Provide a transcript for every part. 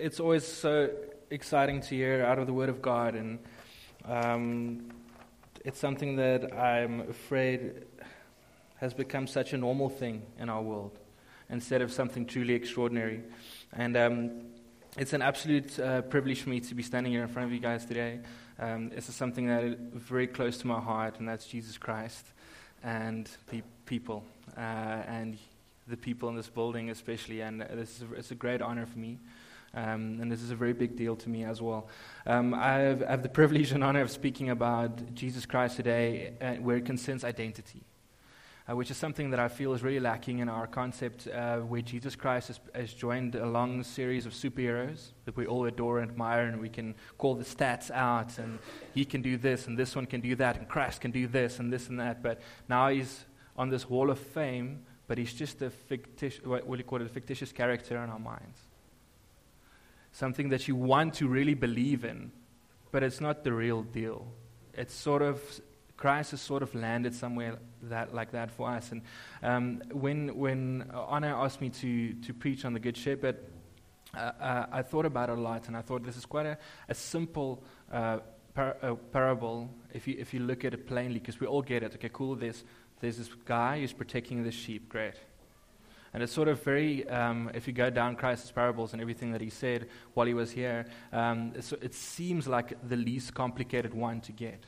it's always so exciting to hear out of the Word of God, and um, it's something that I'm afraid has become such a normal thing in our world instead of something truly extraordinary. And um, it's an absolute uh, privilege for me to be standing here in front of you guys today. Um, this is something that is very close to my heart, and that's Jesus Christ and pe- people, uh, and the people in this building especially. And this is it's a great honor for me. Um, and this is a very big deal to me as well. Um, I, have, I, have, the privilege and honor of speaking about Jesus Christ today, uh, where it concerns identity uh, which is something that I feel is really lacking in our concept, uh, where Jesus Christ has, has, joined a long series of superheroes that we all adore and admire, and we can call the stats out, and he can do this, and this one can do that, and Christ can do this, and this and that. But now he's on this wall of fame, but he's just a fictitious, what do you call it, a fictitious character in our minds. Something that you want to really believe in, but it's not the real deal. It's sort of Christ has sort of landed somewhere that, like that for us. And um, when, when Anna asked me to, to preach on the Good Shepherd, uh, uh, I thought about it a lot, and I thought this is quite a, a simple uh, par- uh, parable if you, if you look at it plainly, because we all get it. Okay, cool, there's, there's this guy who's protecting the sheep, great. And it's sort of very, um, if you go down Christ's parables and everything that he said while he was here, um, it seems like the least complicated one to get.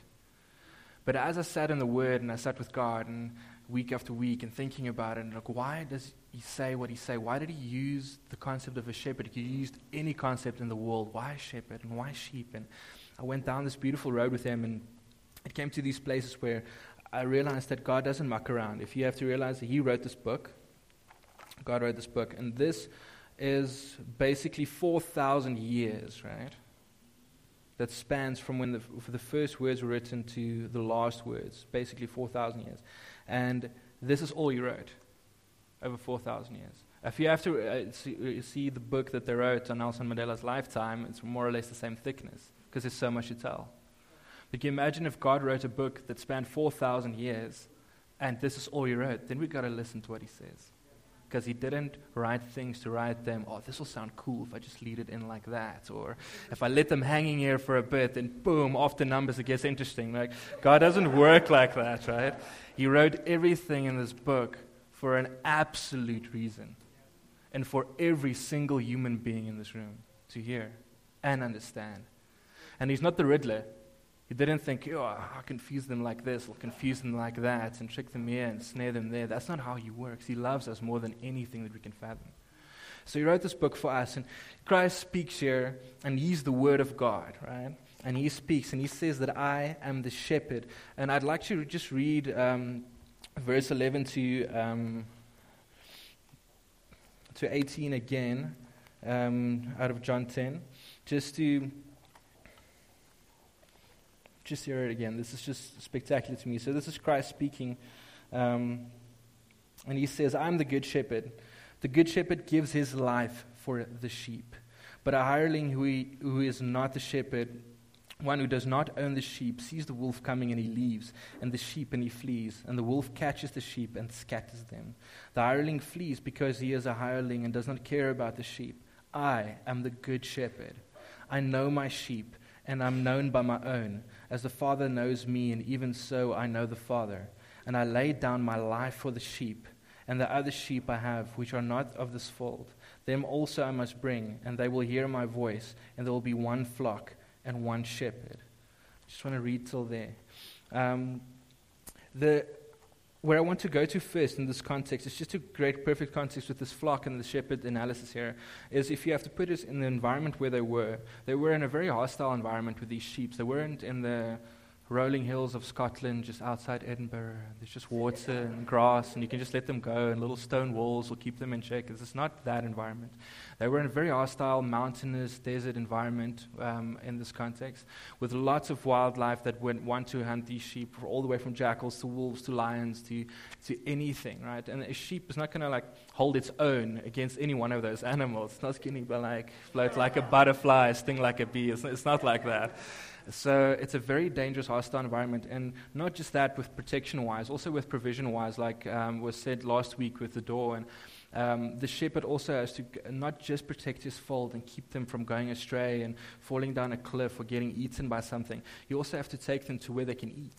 But as I sat in the Word and I sat with God and week after week and thinking about it, and like, why does he say what he say? Why did he use the concept of a shepherd? He used any concept in the world. Why shepherd and why sheep? And I went down this beautiful road with him, and it came to these places where I realized that God doesn't muck around. If you have to realize that He wrote this book, God wrote this book, and this is basically 4,000 years, right? that spans from when the, the first words were written to the last words, basically 4,000 years. And this is all he wrote over 4,000 years. If you have to uh, see, uh, see, the book that they wrote on Nelson Mandela's lifetime, it's more or less the same thickness because there's so much to tell. But can you imagine if God wrote a book that spanned 4,000 years and this is all he wrote? Then we've got to listen to what he says because he didn't write things to write them, oh, this will sound cool if I just lead it in like that. Or if I let them hanging here for a bit, and boom, off the numbers, it gets interesting. Like, God doesn't work like that, right? He wrote everything in this book for an absolute reason and for every single human being in this room to hear and understand. And he's not the Riddler. He didn't think, oh, I'll confuse them like this, I'll confuse them like that, and trick them here and snare them there. That's not how he works. He loves us more than anything that we can fathom. So he wrote this book for us, and Christ speaks here, and he's the Word of God, right? And he speaks, and he says that I am the shepherd. And I'd like to just read um, verse 11 to, um, to 18 again um, out of John 10, just to just hear it again. This is just spectacular to me. So, this is Christ speaking. Um, and he says, I'm the good shepherd. The good shepherd gives his life for the sheep. But a hireling who, he, who is not the shepherd, one who does not own the sheep, sees the wolf coming and he leaves, and the sheep and he flees. And the wolf catches the sheep and scatters them. The hireling flees because he is a hireling and does not care about the sheep. I am the good shepherd. I know my sheep, and I'm known by my own. As the Father knows me, and even so I know the Father. And I lay down my life for the sheep, and the other sheep I have, which are not of this fold. Them also I must bring, and they will hear my voice, and there will be one flock and one shepherd. I just want to read till there. Um, the, where I want to go to first in this context, it's just a great, perfect context with this flock and the shepherd analysis here, is if you have to put it in the environment where they were, they were in a very hostile environment with these sheep. They weren't in the rolling hills of Scotland, just outside Edinburgh. There's just water and grass, and you can just let them go, and little stone walls will keep them in check. It's not that environment. They were in a very hostile, mountainous, desert environment um, in this context, with lots of wildlife that would want to hunt these sheep, all the way from jackals to wolves to lions to, to anything, right? And a sheep is not going to like hold its own against any one of those animals. It's not skinny, but like float like a butterfly, sting like a bee. It's, it's not like that. So it's a very dangerous, hostile environment, and not just that with protection wise, also with provision wise, like um, was said last week with the door. And um, the shepherd also has to not just protect his fold and keep them from going astray and falling down a cliff or getting eaten by something. You also have to take them to where they can eat,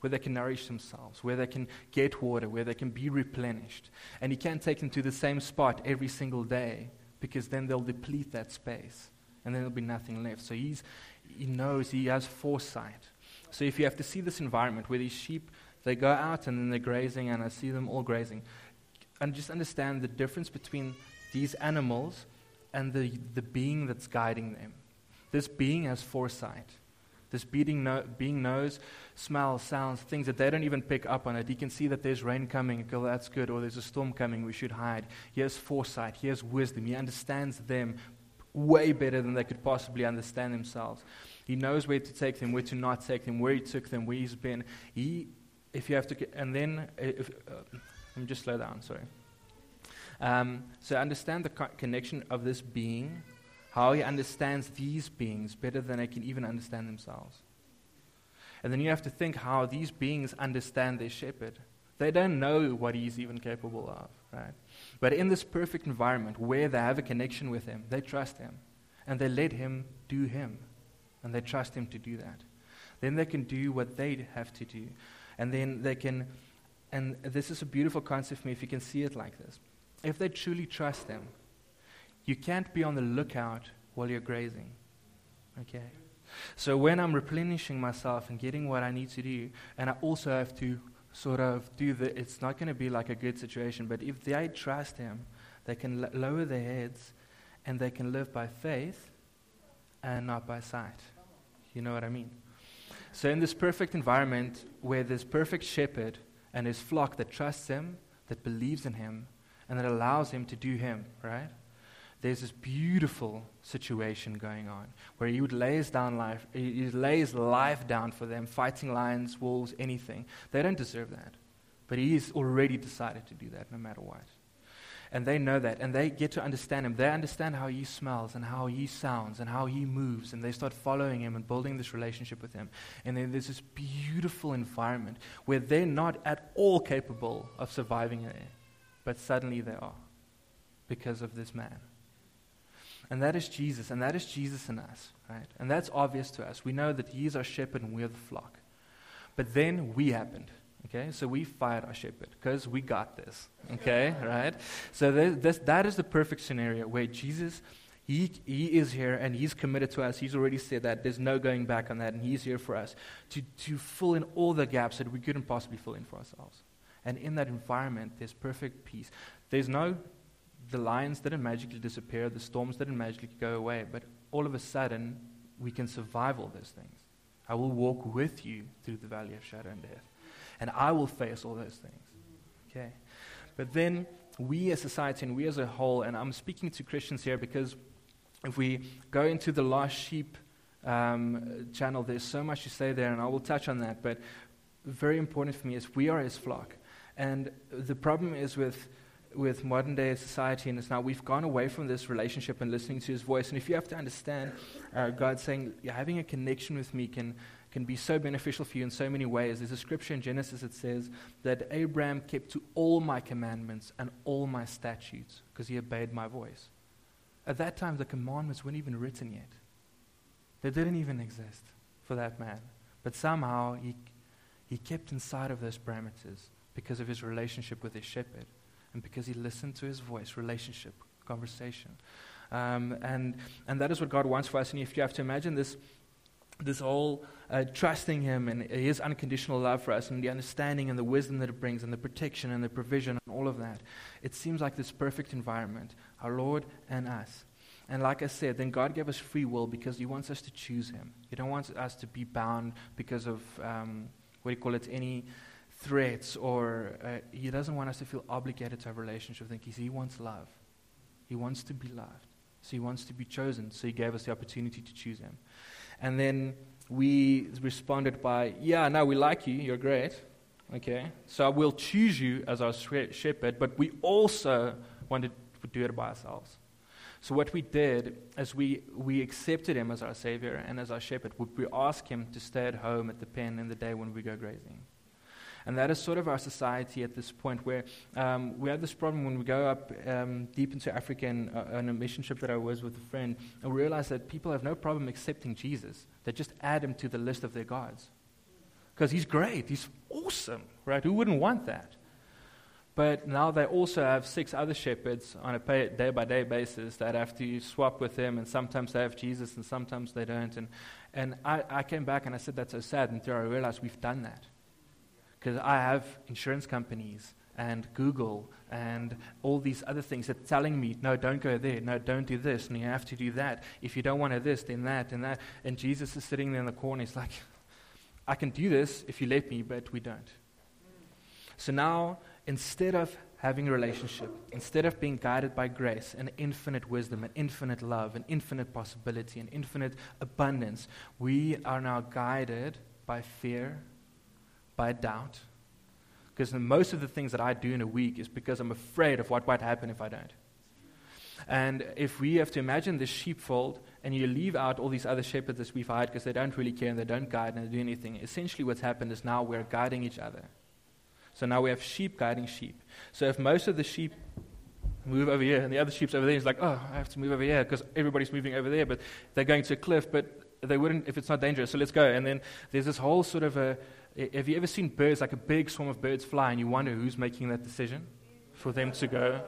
where they can nourish themselves, where they can get water, where they can be replenished. And you can't take them to the same spot every single day because then they'll deplete that space and then there'll be nothing left. So he's, he knows, he has foresight. So if you have to see this environment where these sheep, they go out and then they're grazing, and I see them all grazing, and just understand the difference between these animals and the, the being that's guiding them. This being has foresight. This being, no, being knows smells, sounds, things that they don't even pick up on it. He can see that there's rain coming. Go, that's good. Or there's a storm coming. We should hide. He has foresight. He has wisdom. He understands them way better than they could possibly understand themselves. He knows where to take them, where to not take them, where he took them, where he's been. He, if you have to, and then, if, uh, let me just slow down, sorry. Um, so understand the co- connection of this being, how he understands these beings better than they can even understand themselves. And then you have to think how these beings understand their shepherd. They don't know what he's even capable of, right? But in this perfect environment where they have a connection with Him, they trust Him and they let Him do Him and they trust Him to do that. Then they can do what they have to do. And then they can, and this is a beautiful concept for me if you can see it like this. If they truly trust Him, you can't be on the lookout while you're grazing. Okay? So when I'm replenishing myself and getting what I need to do, and I also have to sort of do the, it's not going to be like a good situation, but if they trust Him, they can l- lower their heads and they can live by faith and not by sight. You know what I mean? So, in this perfect environment where this perfect shepherd and his flock that trusts him, that believes in him, and that allows him to do him, right? There's this beautiful situation going on where he would lay his, down life, he lays life down for them, fighting lions, wolves, anything. They don't deserve that. But he's already decided to do that no matter what. And they know that, and they get to understand him. They understand how he smells and how he sounds and how he moves, and they start following him and building this relationship with him. And then there's this beautiful environment where they're not at all capable of surviving there, but suddenly they are because of this man. And that is Jesus, and that is Jesus in us, right? And that's obvious to us. We know that He is our shepherd and we're the flock. But then we happened, okay? So we fired our shepherd because we got this, okay? right? So this, that is the perfect scenario where Jesus, he, he is here and He's committed to us. He's already said that. There's no going back on that, and He's here for us to, to fill in all the gaps that we couldn't possibly fill in for ourselves. And in that environment, there's perfect peace. There's no the lions didn't magically disappear, the storms didn't magically go away, but all of a sudden, we can survive all those things. I will walk with you through the valley of shadow and death, and I will face all those things. Okay? But then, we as society and we as a whole, and I'm speaking to Christians here because if we go into the lost sheep um, channel, there's so much to say there, and I will touch on that. But very important for me is we are his flock. And the problem is with with modern day society and it's now we've gone away from this relationship and listening to his voice. And if you have to understand, uh, God saying, having a connection with me can, can be so beneficial for you in so many ways. There's a scripture in Genesis that says that Abraham kept to all my commandments and all my statutes because he obeyed my voice. At that time, the commandments weren't even written yet, they didn't even exist for that man. But somehow he, he kept inside of those parameters because of his relationship with his shepherd and because he listened to his voice, relationship, conversation. Um, and, and that is what God wants for us. And if you have to imagine this, this whole uh, trusting him and his unconditional love for us and the understanding and the wisdom that it brings and the protection and the provision and all of that, it seems like this perfect environment, our Lord and us. And like I said, then God gave us free will because He wants us to choose Him. He don't want us to be bound because of, um, what do you call it, any threats or uh, he doesn't want us to feel obligated to have a relationship with him he wants love. He wants to be loved. So he wants to be chosen. So he gave us the opportunity to choose him. And then we responded by, yeah, no, we like you. You're great. Okay. So we'll choose you as our shepherd, but we also wanted to do it by ourselves. So what we did is we, we accepted him as our savior and as our shepherd. We asked him to stay at home at the pen in the day when we go grazing. And that is sort of our society at this point, where um, we have this problem when we go up um, deep into Africa and, uh, on a mission trip that I was with a friend, and we realize that people have no problem accepting Jesus. They just add him to the list of their gods. Because he's great, he's awesome, right? Who wouldn't want that? But now they also have six other shepherds on a day by day basis that have to swap with him, and sometimes they have Jesus and sometimes they don't. And, and I, I came back and I said, That's so sad until I realized we've done that. Because I have insurance companies and Google and all these other things that telling me, no, don't go there, no, don't do this, and you have to do that. If you don't want to this, then that, and that. And Jesus is sitting there in the corner. He's like, I can do this if you let me, but we don't. So now instead of having a relationship, instead of being guided by grace and infinite wisdom and infinite love and infinite possibility and infinite abundance, we are now guided by fear, by doubt. Because most of the things that I do in a week is because I'm afraid of what might happen if I don't. And if we have to imagine this sheepfold and you leave out all these other shepherds that we've hired because they don't really care and they don't guide and they do anything, essentially what's happened is now we're guiding each other. So now we have sheep guiding sheep. So if most of the sheep move over here and the other sheep's over there, it's like, oh, I have to move over here because everybody's moving over there, but they're going to a cliff, but they wouldn't if it's not dangerous, so let's go. And then there's this whole sort of a. Have you ever seen birds, like a big swarm of birds fly, and you wonder who's making that decision for them to go?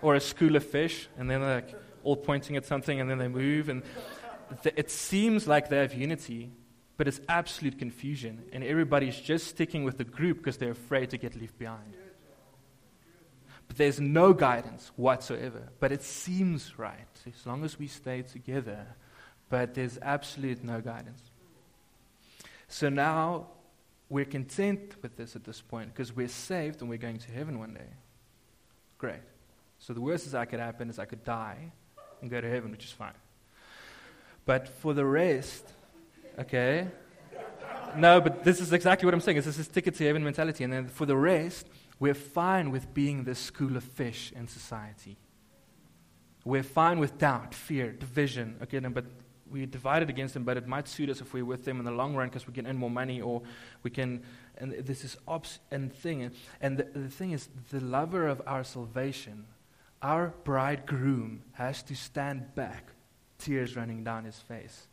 Or a school of fish, and then they're like all pointing at something, and then they move, and th- it seems like they have unity, but it's absolute confusion, and everybody's just sticking with the group because they're afraid to get left behind. But there's no guidance whatsoever. But it seems right as long as we stay together. But there's absolute no guidance. So now we're content with this at this point because we're saved and we're going to heaven one day. Great. So the worst that could happen is I could die and go to heaven, which is fine. But for the rest, Okay? No, but this is exactly what I'm saying. Is this is ticket to heaven mentality. And then for the rest, we're fine with being the school of fish in society. We're fine with doubt, fear, division. Okay, no, but we divided against them, but it might suit us if we're with them in the long run because we can earn more money or we can. And this is ops and thing. And the, the thing is, the lover of our salvation, our bridegroom, has to stand back, tears running down his face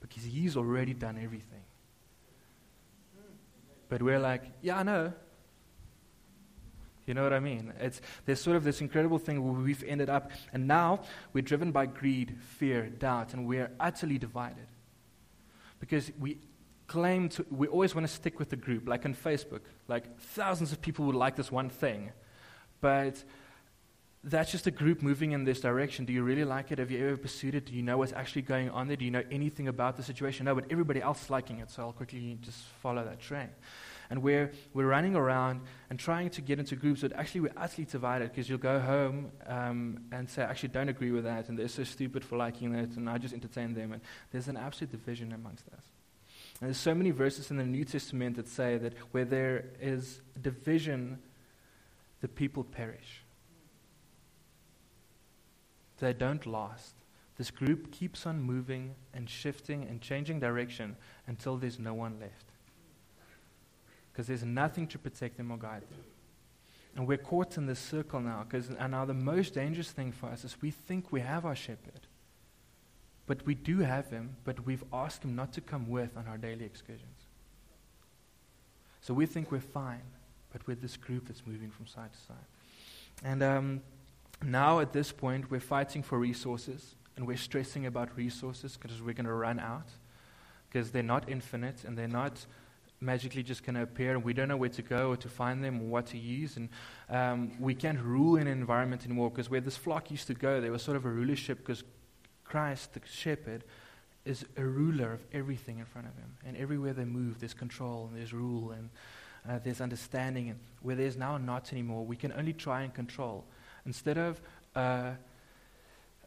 because He's already done everything. But we're like, yeah, I know. You know what I mean? It's, there's sort of this incredible thing where we've ended up, and now we're driven by greed, fear, doubt, and we're utterly divided. Because we claim to, we always want to stick with the group, like on Facebook. Like thousands of people would like this one thing, but that's just a group moving in this direction. Do you really like it? Have you ever pursued it? Do you know what's actually going on there? Do you know anything about the situation? No, but everybody else is liking it, so I'll quickly just follow that train. And we're, we're running around and trying to get into groups, that actually we're utterly divided because you'll go home um, and say, I actually don't agree with that, and they're so stupid for liking that, and I just entertain them. And there's an absolute division amongst us. And there's so many verses in the New Testament that say that where there is division, the people perish they don't last. This group keeps on moving and shifting and changing direction until there's no one left. Because there's nothing to protect them or guide them. And we're caught in this circle now. Because and now the most dangerous thing for us is we think we have our shepherd. But we do have him, but we've asked him not to come with on our daily excursions. So we think we're fine, but we're this group that's moving from side to side. And um, now, at this point, we're fighting for resources and we're stressing about resources because we're going to run out because they're not infinite and they're not magically just going to appear and we don't know where to go or to find them or what to use. And um, we can't rule in an environment anymore because where this flock used to go, there was sort of a rulership because Christ, the shepherd, is a ruler of everything in front of him. And everywhere they move, there's control and there's rule and uh, there's understanding. And where there's now not anymore, we can only try and control. Instead of uh,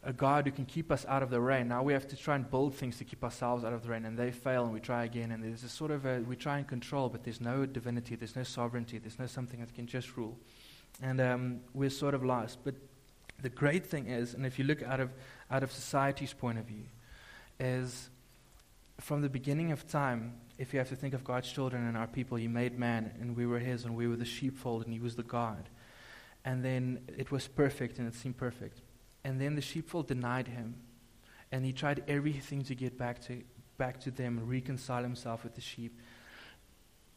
a God who can keep us out of the rain, now we have to try and build things to keep ourselves out of the rain, and they fail, and we try again. And there's a sort of a, we try and control, but there's no divinity, there's no sovereignty, there's no something that can just rule. And um, we're sort of lost. But the great thing is, and if you look out of, out of society's point of view, is from the beginning of time, if you have to think of God's children and our people, He made man, and we were His, and we were the sheepfold, and He was the God. And then it was perfect, and it seemed perfect. And then the sheepfold denied Him, and He tried everything to get back to, back to them and reconcile Himself with the sheep,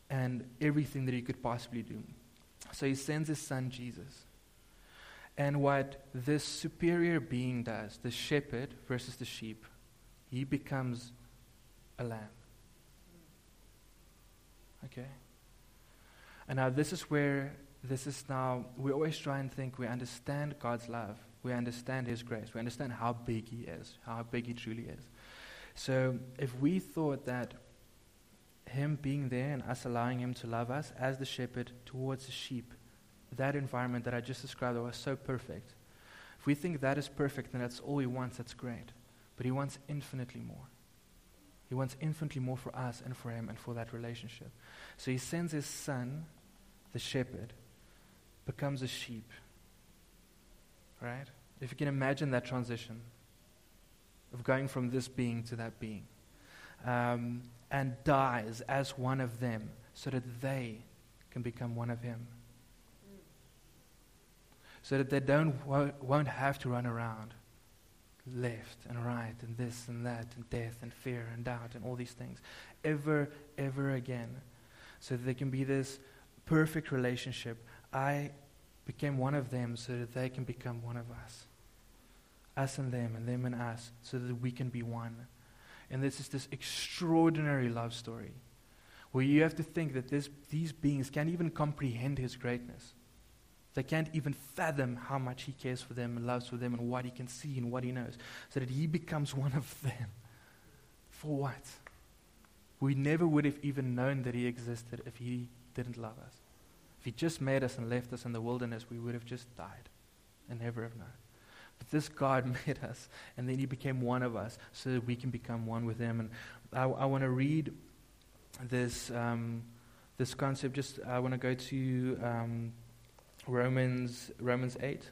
and everything that He could possibly do. So He sends His Son, Jesus. And what this superior being does, the shepherd versus the sheep, he becomes a lamb. Okay? And now this is where this is now, we always try and think we understand God's love. We understand His grace. We understand how big He is, how big He truly is. So if we thought that Him being there and us allowing Him to love us as the shepherd towards the sheep, that environment that I just described that was so perfect, if we think that is perfect and that's all He wants, that's great. But He wants infinitely more. He wants infinitely more for us and for him and for that relationship. So he sends his son, the shepherd, becomes a sheep. Right? If you can imagine that transition of going from this being to that being, um, and dies as one of them so that they can become one of him. So that they don't, won't have to run around left and right and this and that and death and fear and doubt and all these things ever, ever again. So that there can be this perfect relationship. I became one of them so that they can become one of us. Us and them, and them and us, so that we can be one. And this is this extraordinary love story where you have to think that this, these beings can't even comprehend his greatness. They can't even fathom how much He cares for them and loves for them and what He can see and what He knows. So that He becomes one of them. For what? We never would have even known that He existed if He didn't love us. He just made us and left us in the wilderness, we would have just died and never have known. But this God made us, and then He became one of us so that we can become one with Him. And I, I want to read this, um, this concept. Just I want to go to. Um, Romans, Romans 8,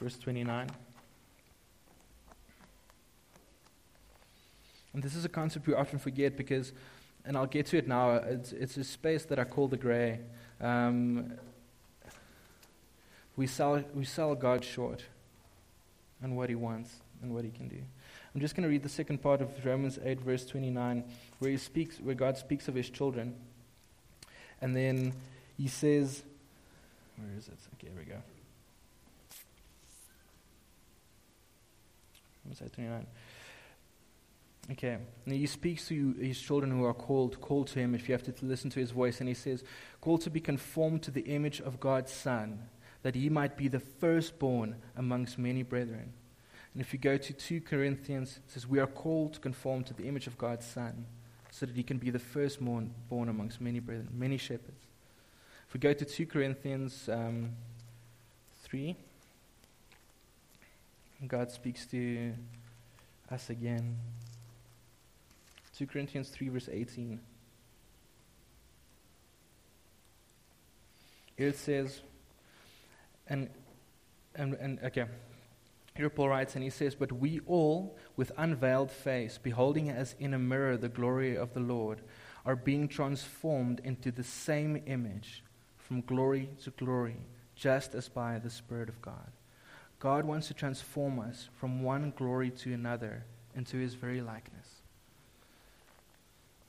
verse 29. And this is a concept we often forget because, and I'll get to it now, it's, it's a space that I call the gray. Um, we, sell, we sell God short on what he wants and what he can do. I'm just going to read the second part of Romans 8, verse 29, where, he speaks, where God speaks of his children. And then he says, where is it? Okay, here we go. Verse 29. Okay. And he speaks to his children who are called, called to him if you have to listen to his voice. And he says, Called to be conformed to the image of God's Son, that he might be the firstborn amongst many brethren. And if you go to 2 Corinthians, it says, We are called to conform to the image of God's Son, so that he can be the firstborn born amongst many brethren, many shepherds. If we go to 2 Corinthians um, 3, God speaks to us again. 2 Corinthians 3, verse 18. Here it says, and, and, and okay, here Paul writes, and he says, But we all, with unveiled face, beholding as in a mirror the glory of the Lord, are being transformed into the same image from glory to glory, just as by the Spirit of God. God wants to transform us from one glory to another into his very likeness.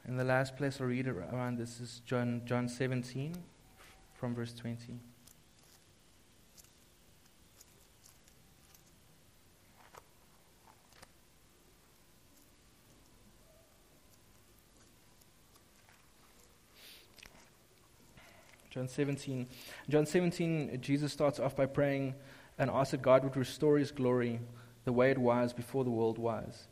And the last place I'll read around this is John, John 17 from verse 20. John 17. John 17, Jesus starts off by praying and asks that God would restore his glory the way it was before the world was.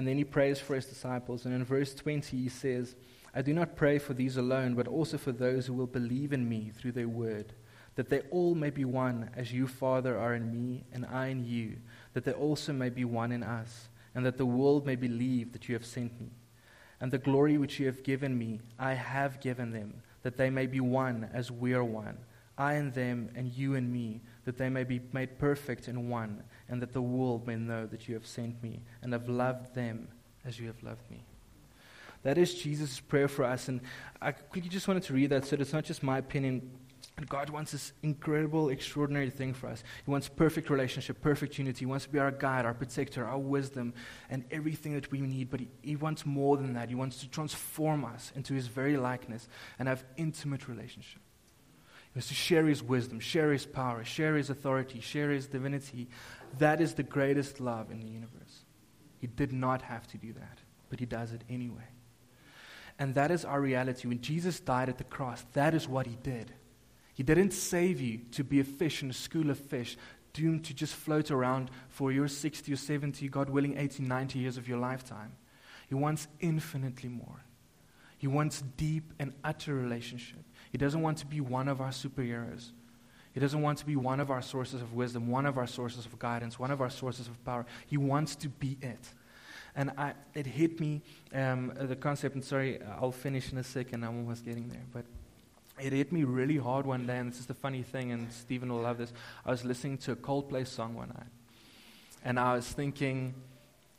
And then he prays for his disciples. And in verse 20, he says, I do not pray for these alone, but also for those who will believe in me through their word, that they all may be one, as you, Father, are in me, and I in you, that they also may be one in us, and that the world may believe that you have sent me. And the glory which you have given me, I have given them that they may be one as we are one, I and them, and you and me, that they may be made perfect in one, and that the world may know that you have sent me and have loved them as you have loved me. That is Jesus' prayer for us. And I quickly just wanted to read that so that it's not just my opinion. God wants this incredible, extraordinary thing for us. He wants perfect relationship, perfect unity. He wants to be our guide, our protector, our wisdom, and everything that we need. But he, he wants more than that. He wants to transform us into His very likeness and have intimate relationship. Wants to share His wisdom, share His power, share His authority, share His divinity. That is the greatest love in the universe. He did not have to do that, but He does it anyway. And that is our reality. When Jesus died at the cross, that is what he did. He didn't save you to be a fish in a school of fish, doomed to just float around for your 60 or 70, God willing, 80, 90 years of your lifetime. He wants infinitely more. He wants deep and utter relationship. He doesn't want to be one of our superheroes. He doesn't want to be one of our sources of wisdom, one of our sources of guidance, one of our sources of power. He wants to be it. And I, it hit me, um, the concept, and sorry, I'll finish in a second, I'm almost getting there. But it hit me really hard one day, and this is the funny thing, and Stephen will love this. I was listening to a Coldplay song one night, and I was thinking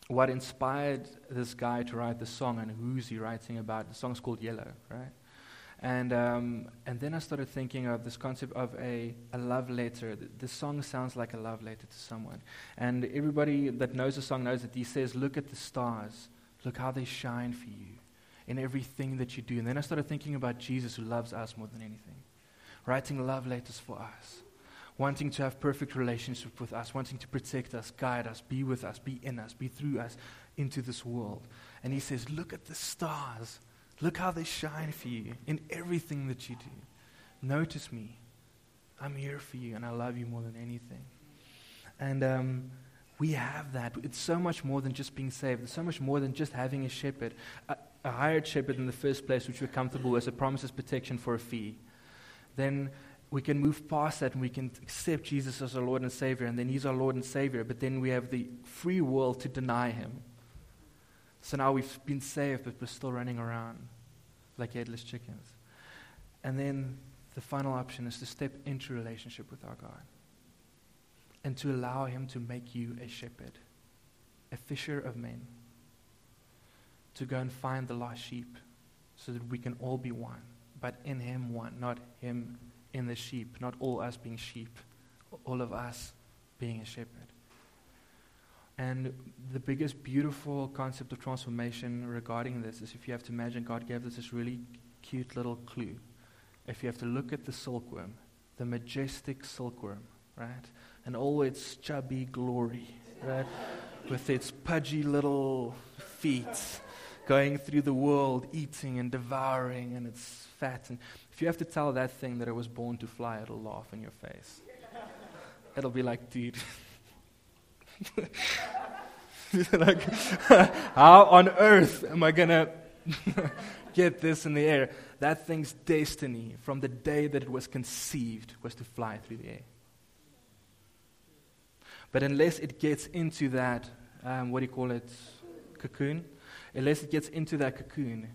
what inspired this guy to write the song and who's he writing about. The song's called Yellow, right? And, um, and then I started thinking of this concept of a, a love letter. The, the, song sounds like a love letter to someone. And everybody that knows the song knows that he says, Look at the stars. Look how they shine for you in everything that you do. And then I started thinking about Jesus who loves us more than anything, writing love letters for us, wanting to have perfect relationship with us, wanting to protect us, guide us, be with us, be in us, be through us into this world. And he says, Look at the stars. Look how they shine for you in everything that you do. Notice me. I'm here for you, and I love you more than anything. And um, we have that. It's so much more than just being saved. It's so much more than just having a shepherd. A, a hired shepherd in the first place, which we're comfortable with, it promises protection for a fee. Then we can move past that and we can accept Jesus as our Lord and Savior, and then He's our Lord and Savior. But then we have the free will to deny Him so now we've been saved, but we're still running around like headless chickens. And then the final option is to step into relationship with our God and to allow Him to make you a shepherd, a fisher of men, to go and find the lost sheep so that we can all be one, but in Him one, not Him in the sheep, not all us being sheep, all of us being a shepherd. And the biggest beautiful concept of transformation regarding this is if you have to imagine God gave us this really cute little clue. If you have to look at the silkworm, the majestic silkworm, right? And all its chubby glory, right? With its pudgy little feet going through the world, eating and devouring, and it's fat. And if you have to tell that thing that it was born to fly, it'll laugh in your face. It'll be like, dude. like, how on earth am I going to get this in the air? That thing's destiny from the day that it was conceived was to fly through the air. But unless it gets into that, um, what do you call it, cocoon, unless it gets into that cocoon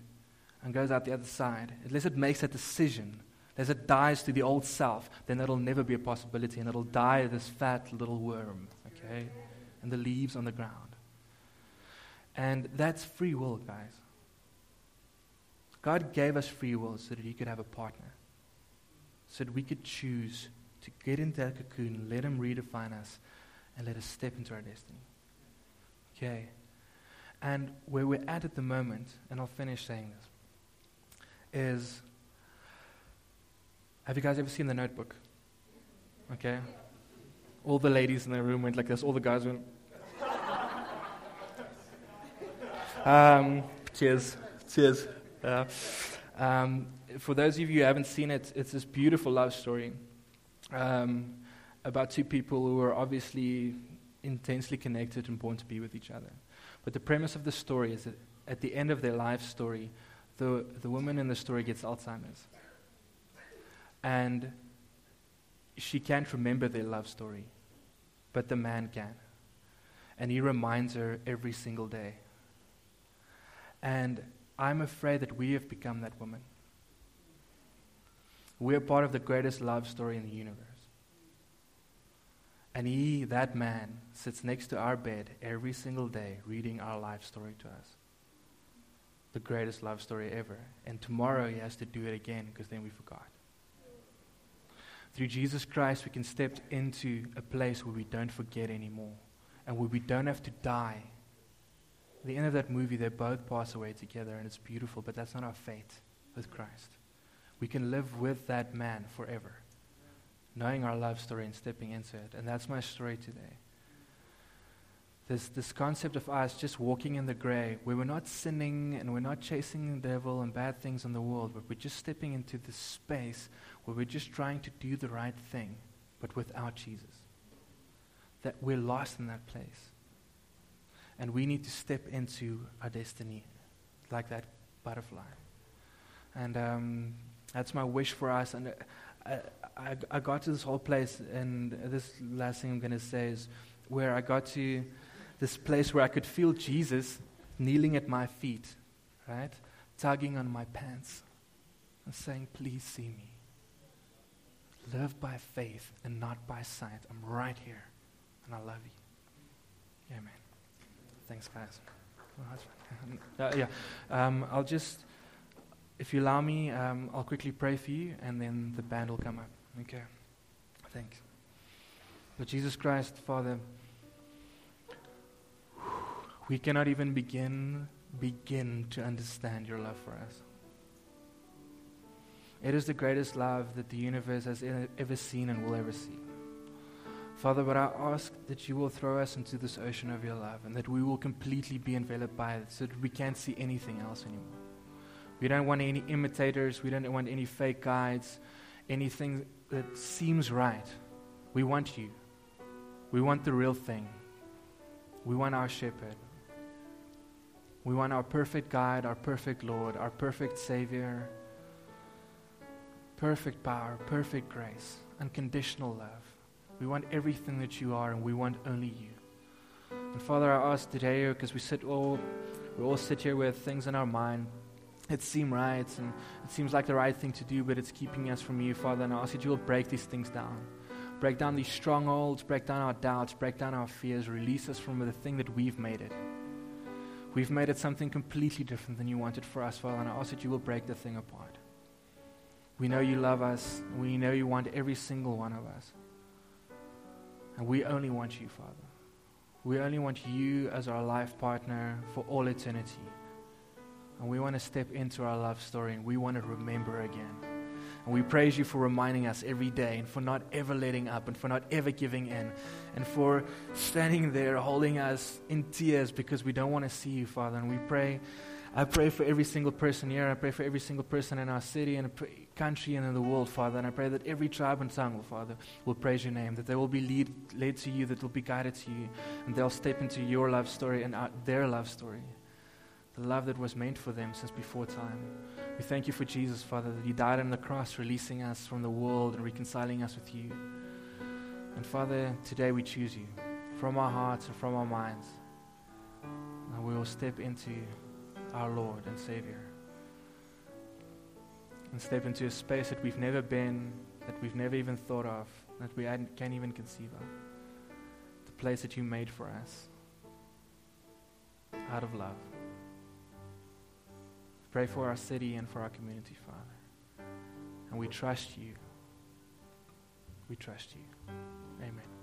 and goes out the other side, unless it makes a decision, unless it dies to the old self, then that'll never be a possibility and it'll die this fat little worm, okay? And the leaves on the ground. And that's free will, guys. God gave us free will so that He could have a partner, so that we could choose to get into that cocoon, let Him redefine us, and let us step into our destiny. Okay? And where we're at at the moment, and I'll finish saying this, is have you guys ever seen the notebook? Okay? All the ladies in the room went like this, all the guys went. Um, cheers. Cheers. Uh, um, for those of you who haven't seen it, it's this beautiful love story um, about two people who are obviously intensely connected and born to be with each other. But the premise of the story is that at the end of their life story, the, the woman in the story gets Alzheimer's. And she can't remember their love story, but the man can. And he reminds her every single day and I'm afraid that we have become that woman. We are part of the greatest love story in the universe. And he, that man, sits next to our bed every single day reading our life story to us. The greatest love story ever. And tomorrow he has to do it again because then we forgot. Through Jesus Christ, we can step into a place where we don't forget anymore and where we don't have to die. The end of that movie, they both pass away together, and it's beautiful, but that's not our fate with Christ. We can live with that man forever, knowing our love story and stepping into it. And that's my story today. This, this concept of us just walking in the gray, where we're not sinning and we're not chasing the devil and bad things in the world, but we're just stepping into this space where we're just trying to do the right thing, but without Jesus. That we're lost in that place. And we need to step into our destiny like that butterfly. And um, that's my wish for us. And I, I, I got to this whole place, and this last thing I'm going to say is where I got to this place where I could feel Jesus kneeling at my feet, right? Tugging on my pants and saying, Please see me. Live by faith and not by sight. I'm right here, and I love you. Amen. Thanks, guys. Uh, yeah, um, I'll just, if you allow me, um, I'll quickly pray for you, and then the band will come up. Okay. Thanks. But Jesus Christ, Father, we cannot even begin begin to understand your love for us. It is the greatest love that the universe has ever seen and will ever see. Father, but I ask that you will throw us into this ocean of your love and that we will completely be enveloped by it so that we can't see anything else anymore. We don't want any imitators, we don't want any fake guides, anything that seems right. We want you. We want the real thing. We want our shepherd. We want our perfect guide, our perfect Lord, our perfect Savior, perfect power, perfect grace, unconditional love. We want everything that you are, and we want only you. And Father, I ask today, because we sit all, we all sit here with things in our mind that seem right, and it seems like the right thing to do, but it's keeping us from you, Father. And I ask that you will break these things down. Break down these strongholds, break down our doubts, break down our fears, release us from the thing that we've made it. We've made it something completely different than you wanted for us, Father, and I ask that you will break the thing apart. We know you love us. We know you want every single one of us. And we only want you, Father. We only want you as our life partner for all eternity. And we want to step into our love story and we want to remember again. And we praise you for reminding us every day and for not ever letting up and for not ever giving in and for standing there holding us in tears because we don't want to see you, Father. And we pray, I pray for every single person here. I pray for every single person in our city and country and in the world, Father. And I pray that every tribe and tongue, Father, will praise your name, that they will be lead, led to you, that will be guided to you, and they'll step into your love story and our, their love story the love that was meant for them since before time. We thank you for Jesus, Father, that He died on the cross, releasing us from the world and reconciling us with you. And Father, today we choose you from our hearts and from our minds. And we will step into our Lord and Savior. And step into a space that we've never been, that we've never even thought of, that we can't even conceive of. The place that you made for us out of love. Pray for our city and for our community, Father. And we trust you. We trust you. Amen.